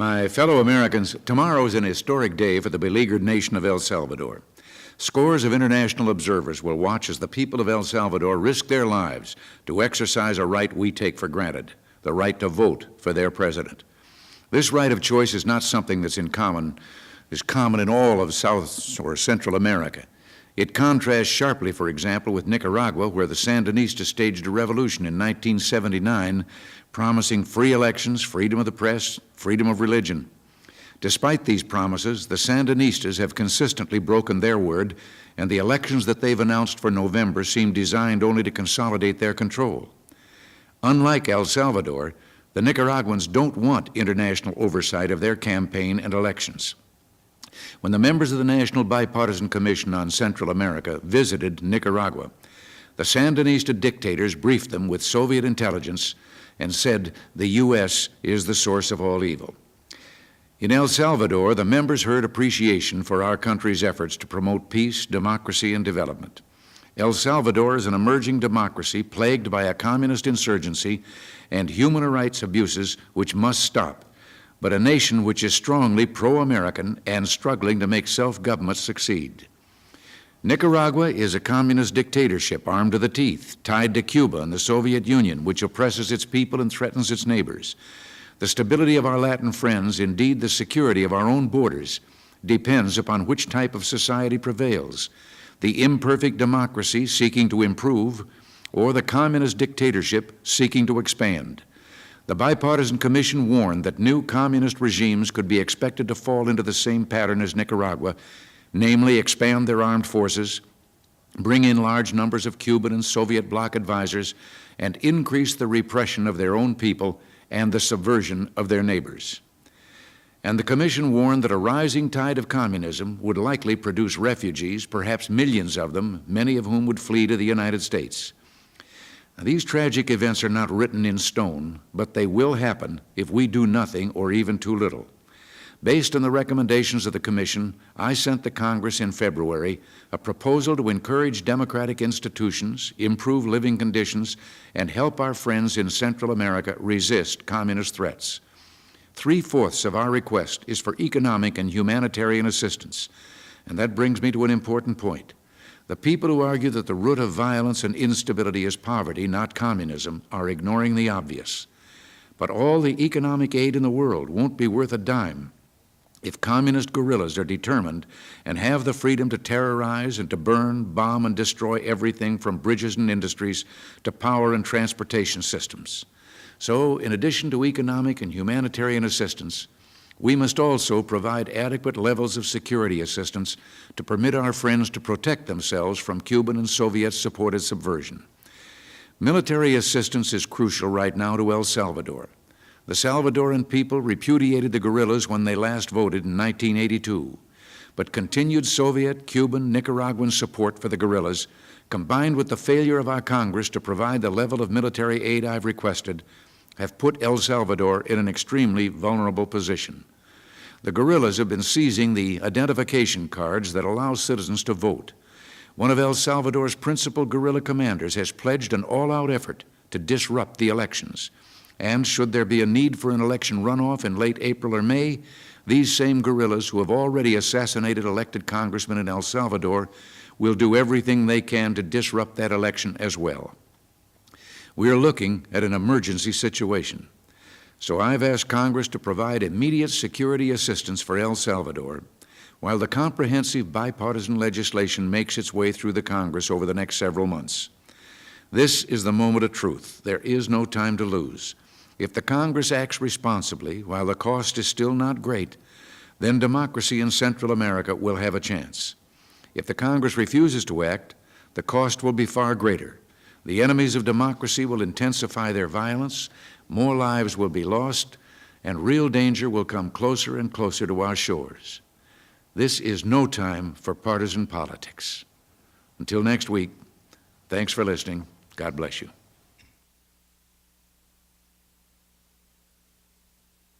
My fellow Americans, tomorrow is an historic day for the beleaguered nation of El Salvador. Scores of international observers will watch as the people of El Salvador risk their lives to exercise a right we take for granted the right to vote for their president. This right of choice is not something that's in common, is common in all of South or Central America. It contrasts sharply, for example, with Nicaragua, where the Sandinistas staged a revolution in 1979, promising free elections, freedom of the press, freedom of religion. Despite these promises, the Sandinistas have consistently broken their word, and the elections that they've announced for November seem designed only to consolidate their control. Unlike El Salvador, the Nicaraguans don't want international oversight of their campaign and elections. When the members of the National Bipartisan Commission on Central America visited Nicaragua, the Sandinista dictators briefed them with Soviet intelligence and said the U.S. is the source of all evil. In El Salvador, the members heard appreciation for our country's efforts to promote peace, democracy, and development. El Salvador is an emerging democracy plagued by a communist insurgency and human rights abuses which must stop, but a nation which is strongly pro American and struggling to make self government succeed. Nicaragua is a communist dictatorship armed to the teeth, tied to Cuba and the Soviet Union, which oppresses its people and threatens its neighbors. The stability of our Latin friends, indeed the security of our own borders, depends upon which type of society prevails the imperfect democracy seeking to improve, or the communist dictatorship seeking to expand. The Bipartisan Commission warned that new communist regimes could be expected to fall into the same pattern as Nicaragua namely, expand their armed forces, bring in large numbers of Cuban and Soviet bloc advisors, and increase the repression of their own people and the subversion of their neighbors. And the Commission warned that a rising tide of communism would likely produce refugees, perhaps millions of them, many of whom would flee to the United States. These tragic events are not written in stone, but they will happen if we do nothing or even too little. Based on the recommendations of the Commission, I sent the Congress in February a proposal to encourage democratic institutions, improve living conditions, and help our friends in Central America resist communist threats. Three fourths of our request is for economic and humanitarian assistance. And that brings me to an important point. The people who argue that the root of violence and instability is poverty, not communism, are ignoring the obvious. But all the economic aid in the world won't be worth a dime if communist guerrillas are determined and have the freedom to terrorize and to burn, bomb, and destroy everything from bridges and industries to power and transportation systems. So, in addition to economic and humanitarian assistance, we must also provide adequate levels of security assistance to permit our friends to protect themselves from Cuban and Soviet supported subversion. Military assistance is crucial right now to El Salvador. The Salvadoran people repudiated the guerrillas when they last voted in 1982, but continued Soviet, Cuban, Nicaraguan support for the guerrillas, combined with the failure of our Congress to provide the level of military aid I've requested, have put El Salvador in an extremely vulnerable position. The guerrillas have been seizing the identification cards that allow citizens to vote. One of El Salvador's principal guerrilla commanders has pledged an all out effort to disrupt the elections. And should there be a need for an election runoff in late April or May, these same guerrillas who have already assassinated elected congressmen in El Salvador will do everything they can to disrupt that election as well. We are looking at an emergency situation. So I've asked Congress to provide immediate security assistance for El Salvador while the comprehensive bipartisan legislation makes its way through the Congress over the next several months. This is the moment of truth. There is no time to lose. If the Congress acts responsibly, while the cost is still not great, then democracy in Central America will have a chance. If the Congress refuses to act, the cost will be far greater. The enemies of democracy will intensify their violence, more lives will be lost, and real danger will come closer and closer to our shores. This is no time for partisan politics. Until next week, thanks for listening. God bless you.